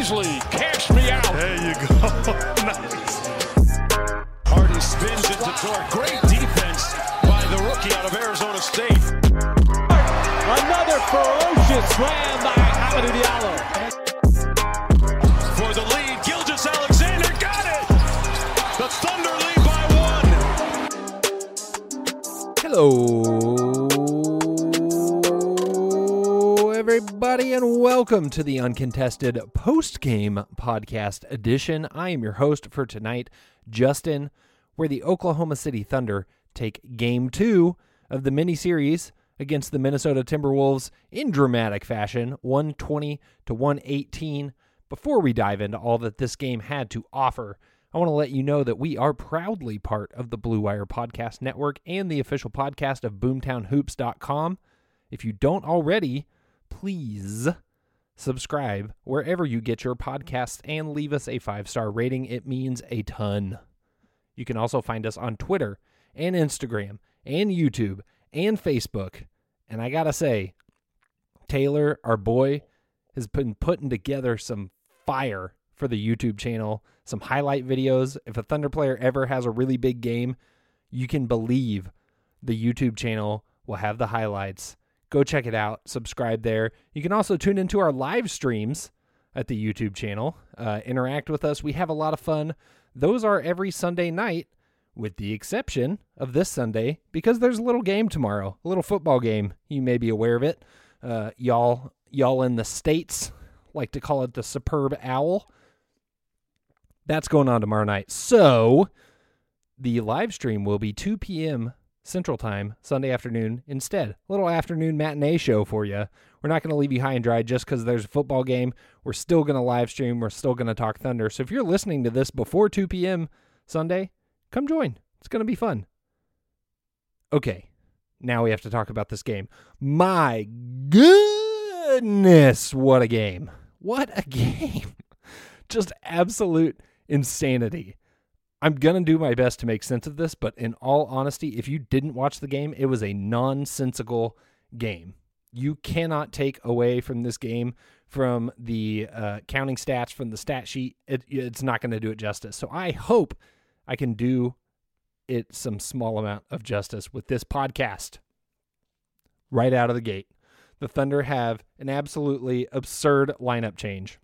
Bazley, cash me out. There you go. nice. Hardy spins into Dort. Great defense by the rookie out of Arizona State. Another ferocious slam by Hamidou Diallo. Welcome to the uncontested post game podcast edition. I am your host for tonight, Justin, where the Oklahoma City Thunder take game two of the mini series against the Minnesota Timberwolves in dramatic fashion, 120 to 118. Before we dive into all that this game had to offer, I want to let you know that we are proudly part of the Blue Wire Podcast Network and the official podcast of boomtownhoops.com. If you don't already, please subscribe wherever you get your podcasts and leave us a five star rating. It means a ton. You can also find us on Twitter and Instagram and YouTube and Facebook. And I got to say, Taylor, our boy, has been putting together some fire for the YouTube channel, some highlight videos. If a Thunder player ever has a really big game, you can believe the YouTube channel will have the highlights. Go check it out, subscribe there. You can also tune into our live streams at the YouTube channel, uh, interact with us. We have a lot of fun. Those are every Sunday night, with the exception of this Sunday, because there's a little game tomorrow, a little football game. You may be aware of it. Uh, y'all, y'all in the states like to call it the superb owl. That's going on tomorrow night. So the live stream will be 2 p.m. Central Time, Sunday afternoon instead. Little afternoon matinee show for you. We're not going to leave you high and dry just because there's a football game. We're still going to live stream. We're still going to talk Thunder. So if you're listening to this before 2 p.m. Sunday, come join. It's going to be fun. Okay, now we have to talk about this game. My goodness, what a game! What a game! Just absolute insanity. I'm going to do my best to make sense of this, but in all honesty, if you didn't watch the game, it was a nonsensical game. You cannot take away from this game from the uh, counting stats, from the stat sheet. It, it's not going to do it justice. So I hope I can do it some small amount of justice with this podcast right out of the gate. The Thunder have an absolutely absurd lineup change.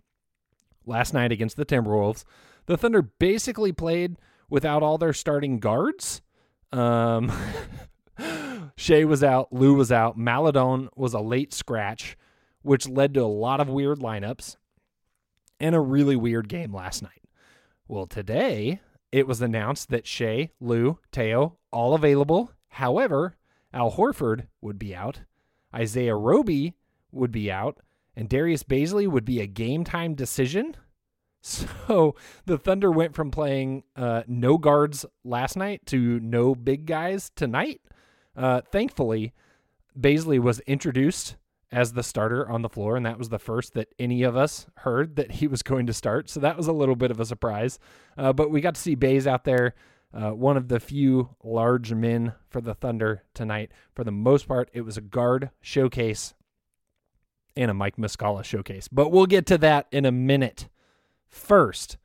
Last night against the Timberwolves, the Thunder basically played without all their starting guards. Um, Shai was out, Lou was out, Maledon was a late scratch, which led to a lot of weird lineups and a really weird game last night. Well, today it was announced that Shai, Lou, Teo, all available. However, Al Horford would be out, Isaiah Roby would be out, and Darius Bazley would be a game time decision. So the Thunder went from playing uh, no guards last night to no big guys tonight. Uh, thankfully, Bazley was introduced as the starter on the floor, and that was the first that any of us heard that he was going to start. So that was a little bit of a surprise. Uh, but we got to see Bays out there, uh, one of the few large men for the Thunder tonight. For the most part, it was a guard showcase and a Mike Muscala showcase. But we'll get to that in a minute. First,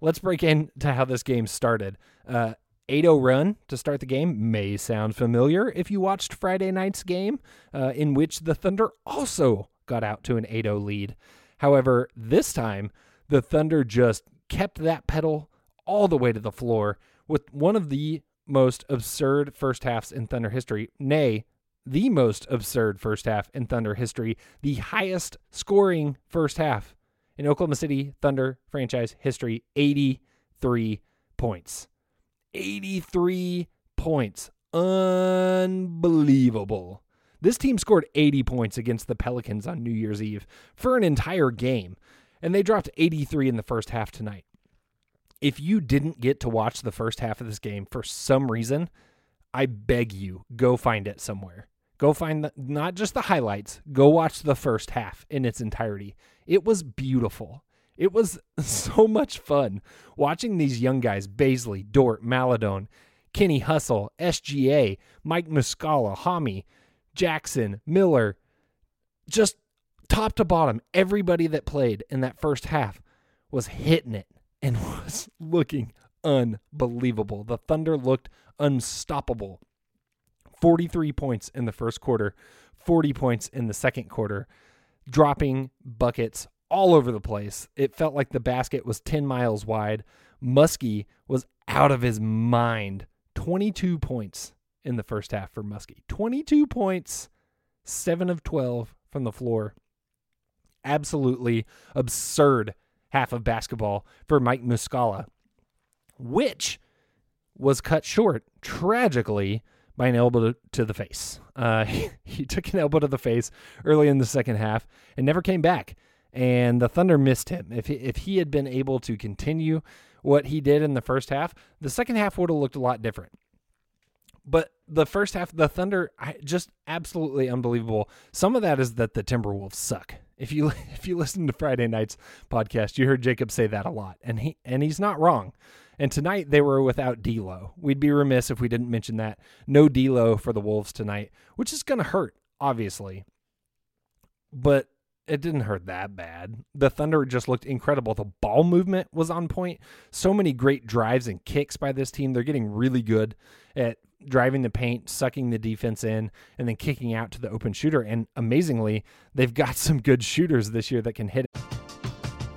let's break into how this game started. Uh, 8-0 run to start the game may sound familiar if you watched Friday night's game, uh, in which the Thunder also got out to an 8-0 lead. However, this time the Thunder just kept that pedal all the way to the floor with one of the most absurd first halves in Thunder history, nay, the most absurd first half in Thunder history, the highest scoring first half in Oklahoma City Thunder franchise history 83 points. 83 points. Unbelievable. This team scored 80 points against the Pelicans on New Year's Eve for an entire game, and they dropped 83 in the first half tonight. If you didn't get to watch the first half of this game for some reason, I beg you, go find it somewhere. Go find the, not just the highlights, go watch the first half in its entirety. It was beautiful. It was so much fun watching these young guys Bazley, Dort, Maledon, Kenny Hustle, SGA, Mike Muscala, Hami, Jackson, Miller, just top to bottom, everybody that played in that first half was hitting it and was looking unbelievable. The Thunder looked unstoppable. 43 points in the first quarter, 40 points in the second quarter, dropping buckets all over the place. It felt like the basket was 10 miles wide. Musky was out of his mind. 22 points in the first half for Musky. 22 points, 7 of 12 from the floor. Absolutely absurd half of basketball for Mike Muscala, which was cut short tragically by an elbow to the face. Uh, he, he took an elbow to the face early in the second half and never came back. And the Thunder missed him. If he, if he had been able to continue what he did in the first half, the second half would have looked a lot different. But the first half, the Thunder, just absolutely unbelievable. Some of that is that the Timberwolves suck. If you if you listen to Friday night's podcast, you heard Jacob say that a lot, and he and he's not wrong. And tonight they were without D'Lo. We'd be remiss if we didn't mention that. No D'Lo for the Wolves tonight, which is going to hurt, obviously. But it didn't hurt that bad. The Thunder just looked incredible. The ball movement was on point. So many great drives and kicks by this team. They're getting really good at driving the paint, sucking the defense in, and then kicking out to the open shooter. And amazingly, they've got some good shooters this year that can hit it.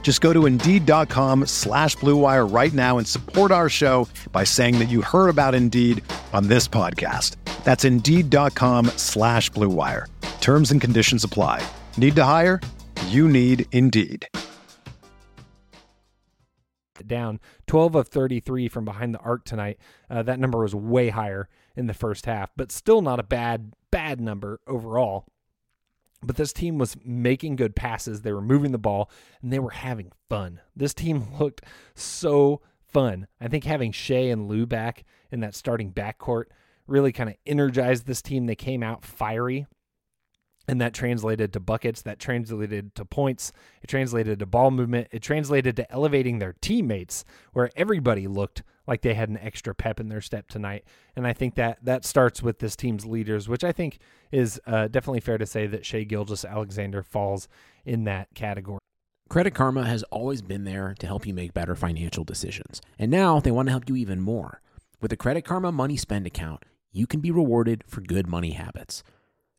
Just go to Indeed.com slash BlueWire right now and support our show by saying that you heard about Indeed on this podcast. That's Indeed.com slash BlueWire. Terms and conditions apply. Need to hire? You need Indeed. Down 12 of 33 from behind the arc tonight. Uh, that number was way higher in the first half, but still not a bad, bad number overall. But this team was making good passes. They were moving the ball and they were having fun. This team looked so fun. I think having Shai and Lou back in that starting backcourt really kind of energized this team. They came out fiery. And that translated to buckets, that translated to points, it translated to ball movement, it translated to elevating their teammates, where everybody looked like they had an extra pep in their step tonight. And I think that that starts with this team's leaders, which I think is uh, definitely fair to say that Shai Gilgeous Alexander falls in that category. Credit Karma has always been there to help you make better financial decisions. And now they want to help you even more. With the Credit Karma Money Spend account, you can be rewarded for good money habits.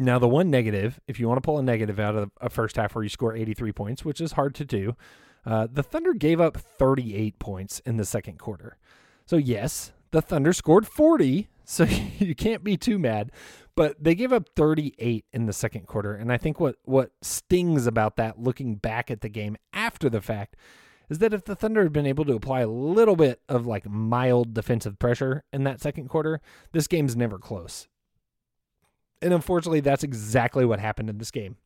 Now, the one negative, if you want to pull a negative out of a first half where you score 83 points, which is hard to do, uh, the Thunder gave up 38 points in the second quarter. So, yes, the Thunder scored 40, so you can't be too mad. But they gave up 38 in the second quarter. And I think what, what stings about that, looking back at the game after the fact, is that if the Thunder had been able to apply a little bit of like mild defensive pressure in that second quarter, this game's never close. And unfortunately, that's exactly what happened in this game.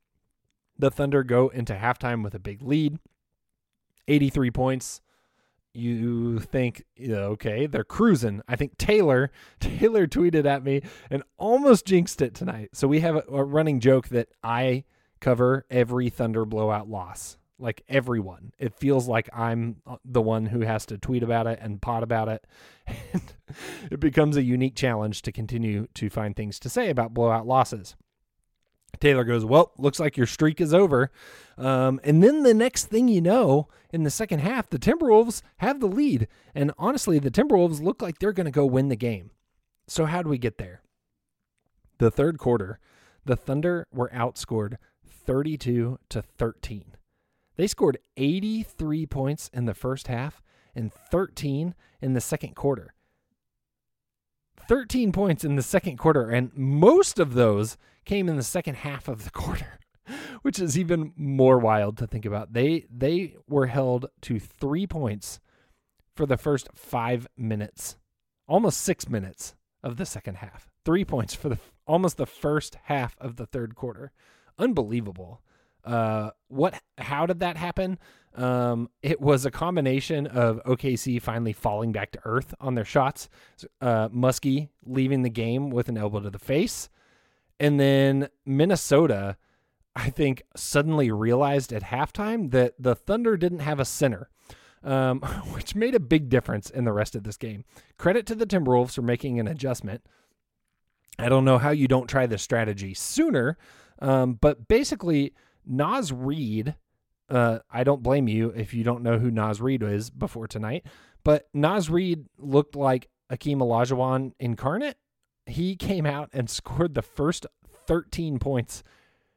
The Thunder go into halftime with a big lead, 83 points. You think, okay, they're cruising. I think Taylor Taylor tweeted at me and almost jinxed it tonight. So we have a, running joke that I cover every Thunder blowout loss like everyone. It feels like I'm uh, the one who has to tweet about it and pot about it. And it becomes a unique challenge to continue to find things to say about blowout losses. Taylor goes, Well, looks like your streak is over. Um, and then the next thing you know, in the second half, the Timberwolves have the lead. And honestly, the Timberwolves look like they're going to go win the game. So, how do we get there? The third quarter, the Thunder were outscored 32 to 13. They scored 83 points in the first half and 13 in the second quarter. 13 points in the second quarter, and most of those came in the second half of the quarter, which is even more wild to think about. They they were held to three points for the first five minutes, almost six minutes of the second half. Three points for the almost the first half of the third quarter. Unbelievable. Uh, what? How did that happen? Um, it was a combination of OKC finally falling back to earth on their shots, uh, Musky leaving the game with an elbow to the face, and then Minnesota, I think, suddenly realized at halftime that the Thunder didn't have a center. Um, which made a big difference in the rest of this game. Credit to the Timberwolves for making an adjustment. I don't know how you don't try this strategy sooner, um, but basically, Naz Reid, uh, I don't blame you if you don't know who Naz Reid is before tonight, but Naz Reid looked like Akeem Olajuwon incarnate. He came out and scored the first 13 points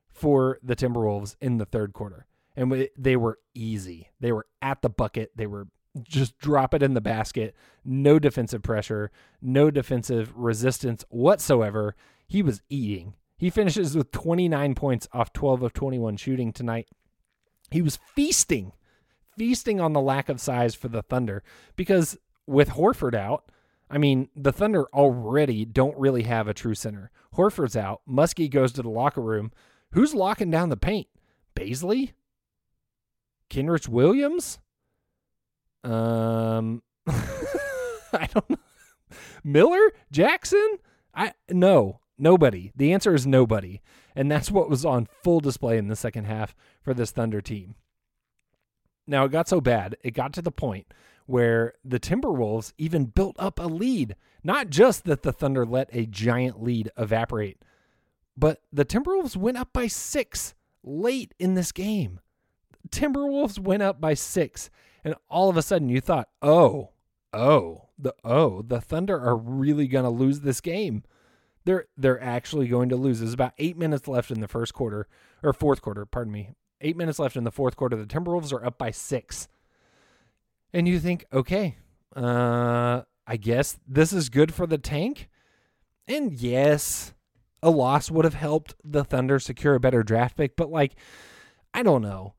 for the Timberwolves in the third quarter. And they were easy. They were at the bucket. They were just drop it in the basket. No defensive pressure, no defensive resistance whatsoever. He was eating. He finishes with 29 points off 12 of 21 shooting tonight. He was feasting, feasting on the lack of size for the Thunder because with Horford out, I mean, the Thunder already don't really have a true center. Horford's out. Musky goes to the locker room. Who's locking down the paint? Bazley? Kenrich Williams? Um, I don't know. Miller? Jackson? I no. Nobody. The answer is nobody. And that's what was on full display in the second half for this Thunder team. Now, it got so bad, it got to the point where the Timberwolves even built up a lead. Not just that the Thunder let a giant lead evaporate, but the Timberwolves went up by six late in this game. Timberwolves went up by six, and all of a sudden you thought, oh, oh, the oh, the Thunder are really gonna lose this game. They're they're actually going to lose. There's about eight minutes left in the first quarter or fourth quarter, pardon me. Eight minutes left in the fourth quarter. The Timberwolves are up by six. And you think, okay, uh, I guess this is good for the tank. And yes, a loss would have helped the Thunder secure a better draft pick, but like, I don't know.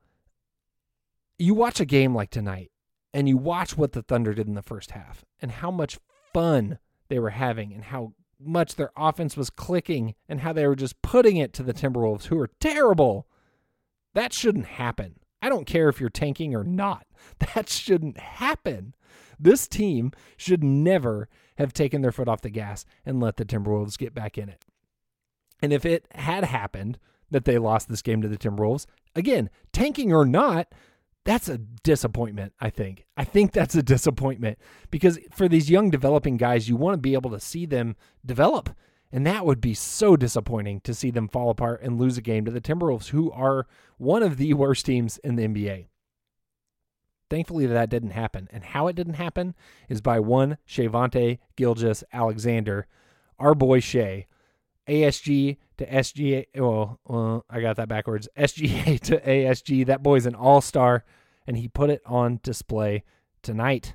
You watch a game like tonight and you watch what the Thunder did in the first half and how much fun they were having and how much their offense was clicking and how they were just putting it to the Timberwolves, who are terrible. That shouldn't happen. I don't care if you're tanking or not. That shouldn't happen. This team should never have taken their foot off the gas and let the Timberwolves get back in it. And if it had happened that they lost this game to the Timberwolves, again, tanking or not, that's a disappointment, I think. I think that's a disappointment because for these young developing guys, you want to be able to see them develop. And that would be so disappointing to see them fall apart and lose a game to the Timberwolves, who are one of the worst teams in the NBA. Thankfully, that didn't happen. And how it didn't happen is by one Shayvonte Gilgeous Alexander, our boy Shai, ASG to SGA. Well, well, I got that backwards. SGA to ASG. That boy's an all star, and he put it on display tonight.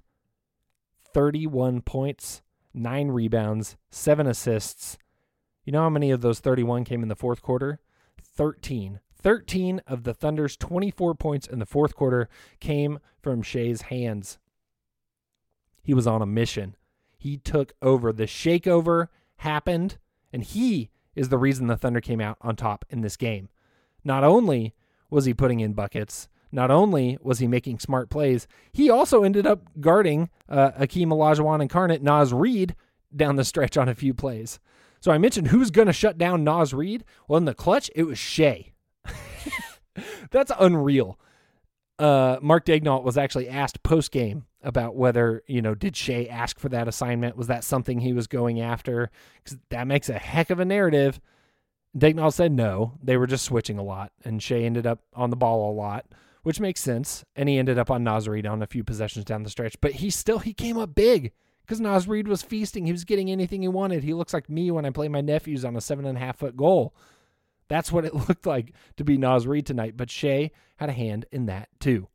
31 points, nine rebounds, seven assists. You know how many of those 31 came in the fourth quarter? 13. 13 of the Thunder's 24 points in the fourth quarter came from Shai's hands. He was on a mission. He took over. The Shaikeover happened, and he is the reason the Thunder came out on top in this game. Not only was he putting in buckets, not only was he making smart plays, he also ended up guarding uh, Akeem Olajuwon incarnate Naz Reid down the stretch on a few plays. So I mentioned who's going to shut down Naz Reid. Well, in the clutch, it was Shai. That's unreal. Uh, Mark Daigneault was actually asked post game about whether you know did Shai ask for that assignment? Was that something he was going after? Because that makes a heck of a narrative. Daigneault said no. They were just switching a lot, and Shai ended up on the ball a lot, which makes sense. And he ended up on Naz Reid on a few possessions down the stretch, but he still he came up big because Naz Reid was feasting. He was getting anything he wanted. He looks like me when I play my nephews on a seven and a half foot goal. That's what it looked like to be Naz Reid tonight, but Shai had a hand in that too.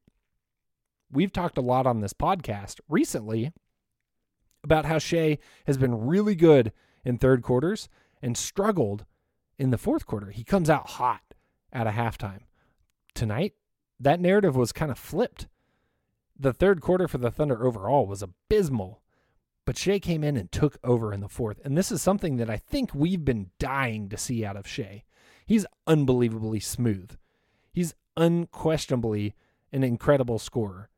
We've talked a lot on this podcast recently about how Shai has been really good in third quarters and struggled in the fourth quarter. He comes out hot at a halftime. Tonight, that narrative was kind of flipped. The third quarter for the Thunder overall was abysmal, but Shai came in and took over in the fourth. And this is something that I think we've been dying to see out of Shai. He's unbelievably smooth. He's unquestionably an incredible scorer.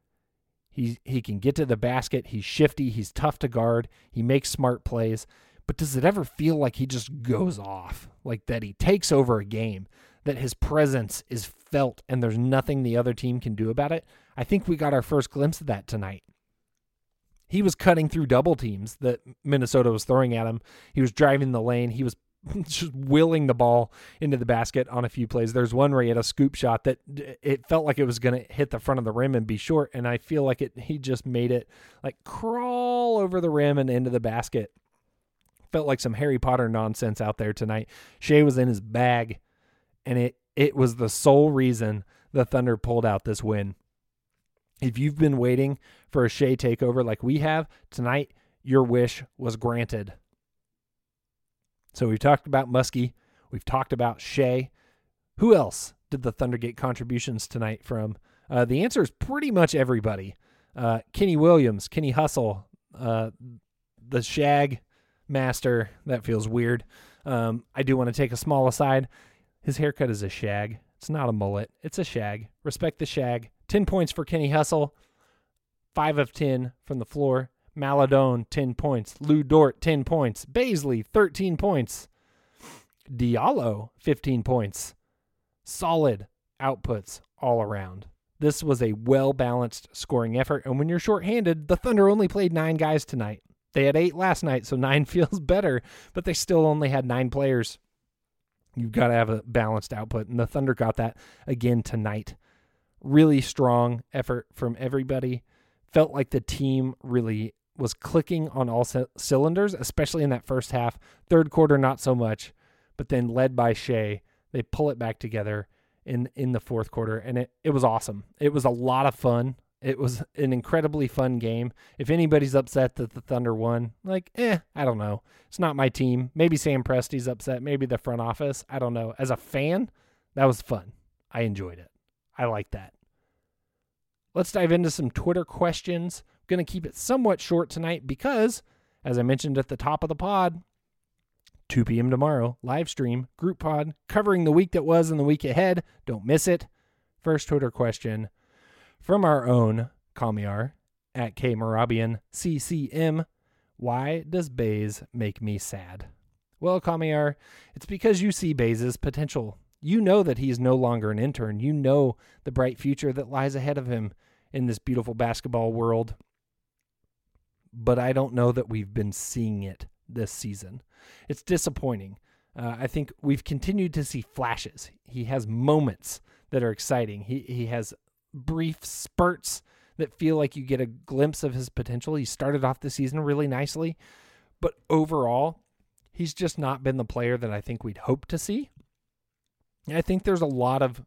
He he can get to the basket. He's shifty. He's tough to guard. He makes smart plays. But does it ever feel like he just goes off? Like that he takes over a game, that his presence is felt and there's nothing the other team can do about it? I think we got our first glimpse of that tonight. He was cutting through double teams that Minnesota was throwing at him. He was driving the lane. He was just willing the ball into the basket on a few plays. There's one where he had a scoop shot that it felt like it was going to hit the front of the rim and be short, and I feel like it. He just made it like crawl over the rim and into the basket. Felt like some Harry Potter nonsense out there tonight. Shai was in his bag, and it it was the sole reason the Thunder pulled out this win. If you've been waiting for a Shai takeover like we have tonight, your wish was granted. So we've talked about Musky. We've talked about Shai. Who else did the Thunder get contributions tonight from? Uh, the answer is pretty much everybody. Uh, Kenny Williams, Kenny Hustle, uh, the Shag Master. That feels weird. Um, I do want to take a small aside. His haircut is a shag. It's not a mullet. It's a shag. Respect the shag. 10 points for Kenny Hustle. 5 of 10 from the floor. Maledon, 10 points. Lou Dort, 10 points. Bazley, 13 points. Diallo, 15 points. Solid outputs all around. This was a well balanced scoring effort. And when you're shorthanded, the Thunder only played nine guys tonight. They had eight last night, so nine feels better, but they still only had nine players. You've got to have a balanced output, and the Thunder got that again tonight. Really strong effort from everybody. Felt like the team really was clicking on all c- cylinders, especially in that first half. Third quarter, not so much, but then led by Shai, they pull it back together in in the fourth quarter, and it it was awesome. It was a lot of fun. It was an incredibly fun game. If anybody's upset that the Thunder won, like, eh, I don't know. It's not my team. Maybe Sam Presti's upset. Maybe the front office. I don't know. As a fan, that was fun. I enjoyed it. I like that. Let's dive into some Twitter questions. I'm going to keep it somewhat short tonight because, as I mentioned at the top of the pod, 2 p.m. tomorrow, live stream, group pod, covering the week that was and the week ahead. Don't miss it. First Twitter question from our own Kamiar at K Marabian CCM. Why does Bays make me sad? Well, Kamiar, it's because you see Bays' potential. You know that he is no longer an intern. You know the bright future that lies ahead of him in this beautiful basketball world. But I don't know that we've been seeing it this season. It's disappointing. Uh, I think we've continued to see flashes. He has moments that are exciting. He he has brief spurts that feel like you get a glimpse of his potential. He started off the season really nicely, but overall, he's just not been the player that I think we'd hope to see. I think there's a lot of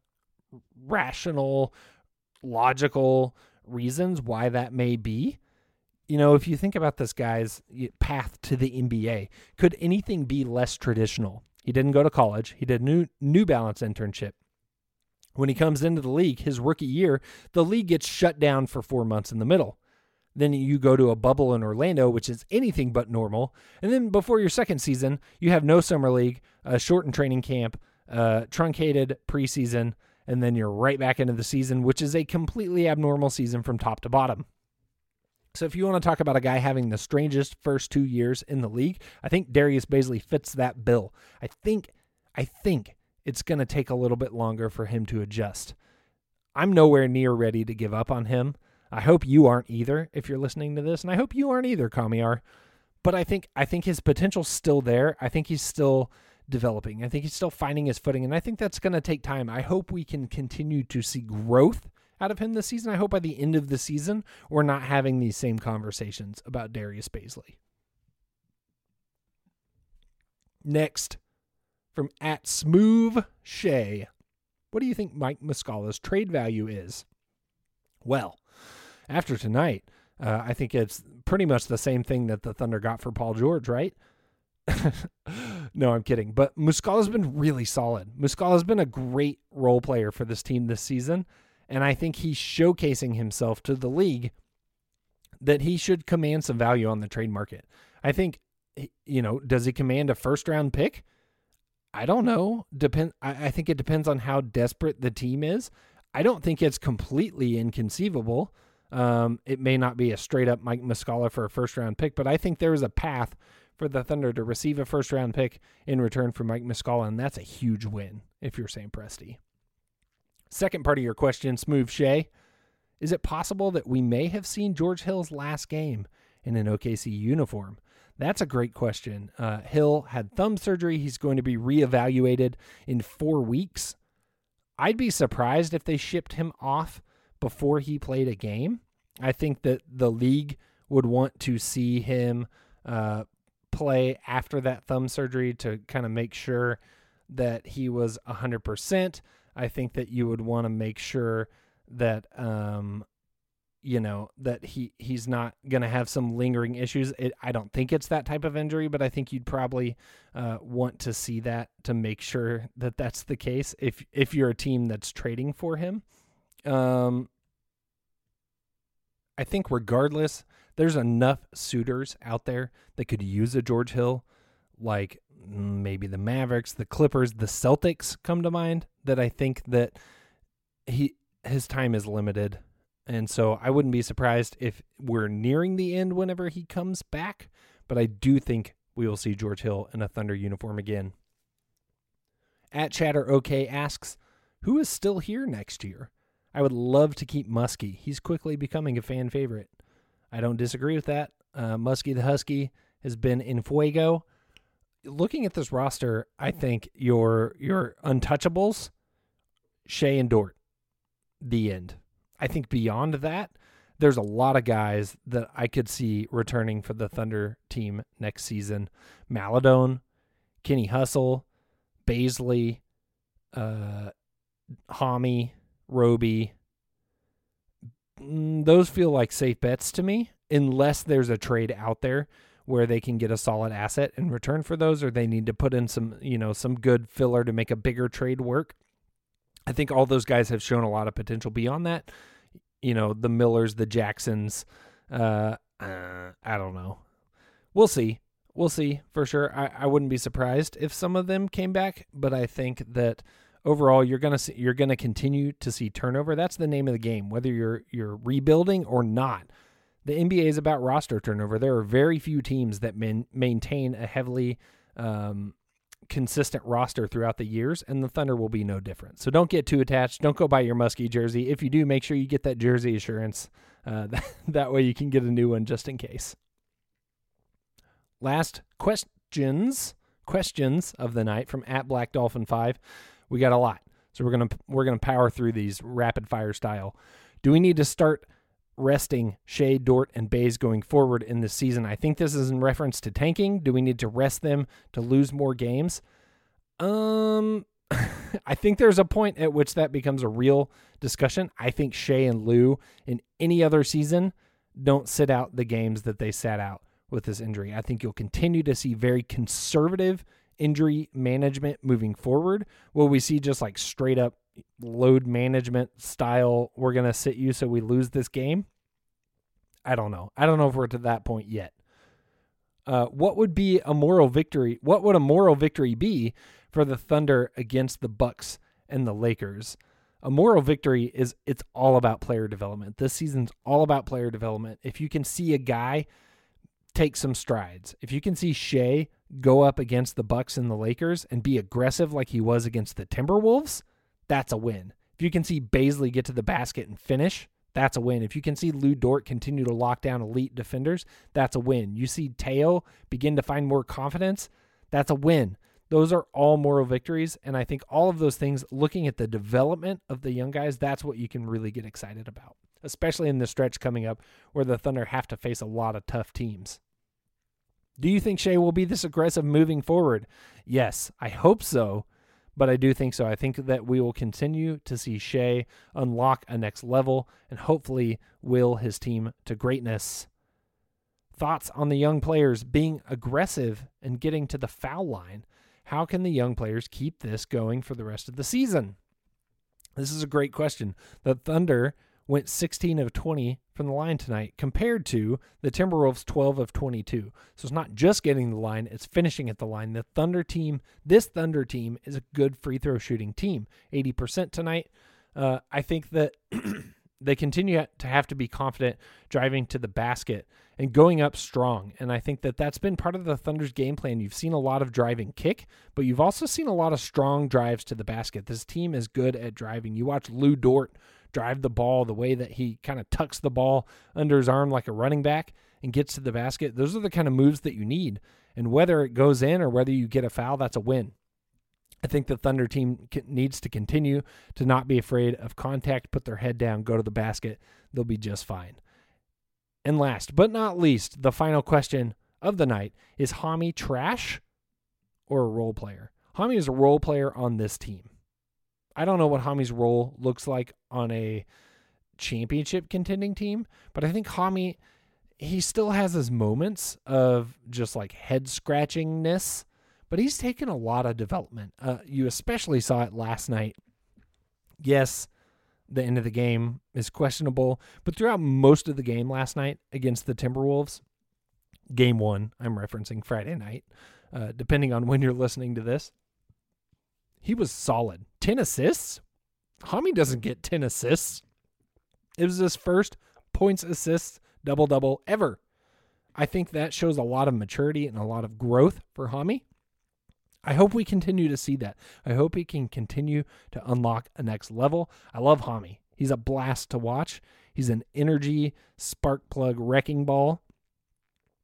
rational, logical reasons why that may be. You know, if you think about this guy's path to the NBA, could anything be less traditional? He didn't go to college. He did new New Balance internship. When he comes into the league, his rookie year, the league gets shut down for 4 months in the middle. Then you go to a bubble in Orlando, which is anything but normal. And then before your second season, you have no summer league, a shortened training camp, uh, truncated preseason, and then you're right back into the season, which is a completely abnormal season from top to bottom. So if you want to talk about a guy having the strangest first two years in the league, I think Darius Bazley fits that bill. I think I think it's going to take a little bit longer for him to adjust. I'm nowhere near ready to give up on him. I hope you aren't either if you're listening to this, and I hope you aren't either, Kamiar. But I think I think his potential's still there. I think he's still developing. I think he's still finding his footing, and I think that's going to take time. I hope we can continue to see growth out of him this season. I hope by the end of the season, we're not having these same conversations about Darius Bazley. Next, from at Smooth Shay. What do you think Mike Muscala's trade value is? Well, after tonight, uh, I think it's pretty much the same thing that the Thunder got for Paul George, right? no, I'm kidding. But Muscala's been really solid. Muscala's been a great role player for this team this season. And I think he's showcasing himself to the league that he should command some value on the trade market. I think, you know, does he command a first round pick? I don't know. Depend. I, I think it depends on how desperate the team is. I don't think it's completely inconceivable. Um, it may not be a straight up Mike Muscala for a first round pick, but I think there is a path for the Thunder to receive a first round pick in return for Mike Muscala, and that's a huge win if you're Sam Presti. Second part of your question, Smooth Shay. Is it possible that we may have seen George Hill's last game in an OKC uniform? That's a great question. Uh, Hill had thumb surgery. He's going to be reevaluated in four weeks. I'd be surprised if they shipped him off before he played a game. I think that the league would want to see him uh, play after that thumb surgery to kind of make sure that he was 100%. I think that you would want to make sure that um, you know that he he's not going to have some lingering issues. It, I don't think it's that type of injury, but I think you'd probably uh, want to see that to make sure that that's the case. If if you're a team that's trading for him, um, I think regardless, there's enough suitors out there that could use a George Hill, like mm, maybe the Mavericks, the Clippers, the Celtics come to mind that I think that he his time is limited. And so I wouldn't be surprised if we're nearing the end whenever he comes back, but I do think we will see George Hill in a Thunder uniform again. At Chatter OK asks, who is still here next year? I would love to keep Musky. He's quickly becoming a fan favorite. I don't disagree with that. Uh, Musky the Husky has been in Fuego looking at this roster, I think your your untouchables, Shai and Dort. the end. I think beyond that, there's a lot of guys that I could see returning for the Thunder team next season. Maledon, Kenny Hustle, Bazley, uh, Hami, Roby. Mm, those feel like safe bets to me, unless there's a trade out there where they can get a solid asset in return for those, or they need to put in some, you know, some good filler to make a bigger trade work. I think all those guys have shown a lot of potential beyond that. You know, the Millers, the Jacksons. Uh, uh, I don't know. We'll see. We'll see for sure. I, I wouldn't be surprised if some of them came back, but I think that overall you're gonna you're gonna continue to see turnover. That's the name of the game, whether you're you're rebuilding or not. The NBA is about roster turnover. There are very few teams that man, maintain a heavily um, consistent roster throughout the years, and the Thunder will be no different. So don't get too attached. Don't go buy your Musky jersey. If you do, make sure you get that jersey assurance. Uh, that, that way you can get a new one just in case. Last questions questions of the night from at Black Dolphin Five. We got a lot, so we're gonna we're gonna power through these rapid fire style. Do we need to start resting Shai, Dort, and Bays going forward in this season. I think this is in reference to tanking. Do we need to rest them to lose more games? Um, I think there's a point at which that becomes a real discussion. I think Shai and Lou in any other season don't sit out the games that they sat out with this injury. I think you'll continue to see very conservative injury management moving forward. Will we see just like straight up load management style, we're going to sit you so we lose this game. I don't know. I don't know if we're to that point yet. Uh, what would be a moral victory? What would a moral victory be for the Thunder against the Bucks and the Lakers? A moral victory is it's all about player development. This season's all about player development. If you can see a guy take some strides, if you can see Shai go up against the Bucks and the Lakers and be aggressive like he was against the Timberwolves, that's a win. If you can see Bazley get to the basket and finish, that's a win. If you can see Lou Dort continue to lock down elite defenders, that's a win. You see Teo begin to find more confidence, that's a win. Those are all moral victories. And I think all of those things, looking at the development of the young guys, that's what you can really get excited about, especially in the stretch coming up where the Thunder have to face a lot of tough teams. Do you think Shai will be this aggressive moving forward? Yes, I hope so but I do think so. I think that we will continue to see Shai unlock a next level and hopefully will his team to greatness. Thoughts on the young players being aggressive and getting to the foul line. How can the young players keep this going for the rest of the season? This is a great question. The Thunder went 16 of 20 from the line tonight compared to the Timberwolves 12 of 22. So it's not just getting the line, it's finishing at the line. The Thunder team, this Thunder team is a good free throw shooting team. 80% tonight. Uh, I think that they continue to have to be confident driving to the basket and going up strong. And I think that that's been part of the Thunder's game plan. You've seen a lot of driving kick, but you've also seen a lot of strong drives to the basket. This team is good at driving. You watch Lou Dort drive the ball, the way that he kind of tucks the ball under his arm like a running back and gets to the basket. Those are the kind of moves that you need. And whether it goes in or whether you get a foul, that's a win. I think the Thunder team needs to continue to not be afraid of contact, put their head down, go to the basket. They'll be just fine. And last but not least, the final question of the night is Hami trash or a role player? Hami is a role player on this team. I don't know what Hami's role looks like on a championship contending team, but I think Hami he still has his moments of just like head scratchingness, but he's taken a lot of development. Uh, you especially saw it last night. Yes, the end of the game is questionable, but throughout most of the game last night against the Timberwolves, game one, I'm referencing Friday night, uh, depending on when you're listening to this, he was solid. 10 assists? Hami doesn't get 10 assists. It was his first points, assists, double double ever. I think that shows a lot of maturity and a lot of growth for Hami. I hope we continue to see that. I hope he can continue to unlock a next level. I love Hami. He's a blast to watch. He's an energy spark plug wrecking ball.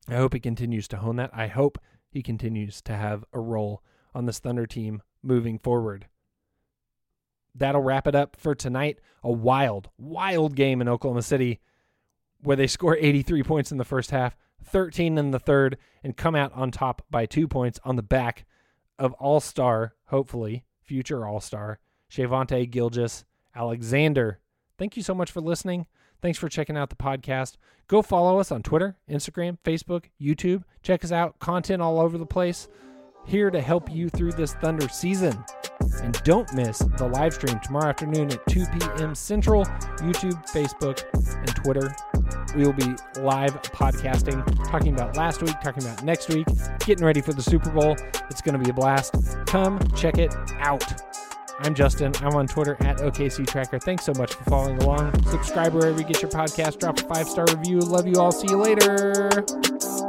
I hope he continues to hone that. I hope he continues to have a role on this Thunder team moving forward. That'll wrap it up for tonight. A wild, wild game in Oklahoma City where they score 83 points in the first half, 13 in the third, and come out on top by two points on the back of All Star, hopefully, future All Star, Shavonte Gilgeous Alexander. Thank you so much for listening. Thanks for checking out the podcast. Go follow us on Twitter, Instagram, Facebook, YouTube. Check us out. Content all over the place. Here to help you through this Thunder season. And don't miss the live stream tomorrow afternoon at 2 p.m. Central, YouTube, Facebook, and Twitter. We will be live podcasting, talking about last week, talking about next week, getting ready for the Super Bowl. It's going to be a blast. Come check it out. I'm Justin. I'm on Twitter at OKC Tracker. Thanks so much for following along. Subscribe wherever you get your podcast. Drop a five star review. Love you all. See you later.